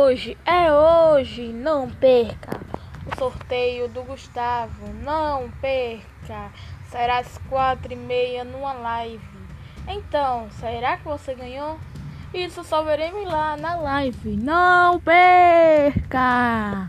Hoje, é hoje, não perca o sorteio do Gustavo, não perca. Será às quatro e meia numa live. Então, será que você ganhou? Isso só veremos lá na live. Não perca!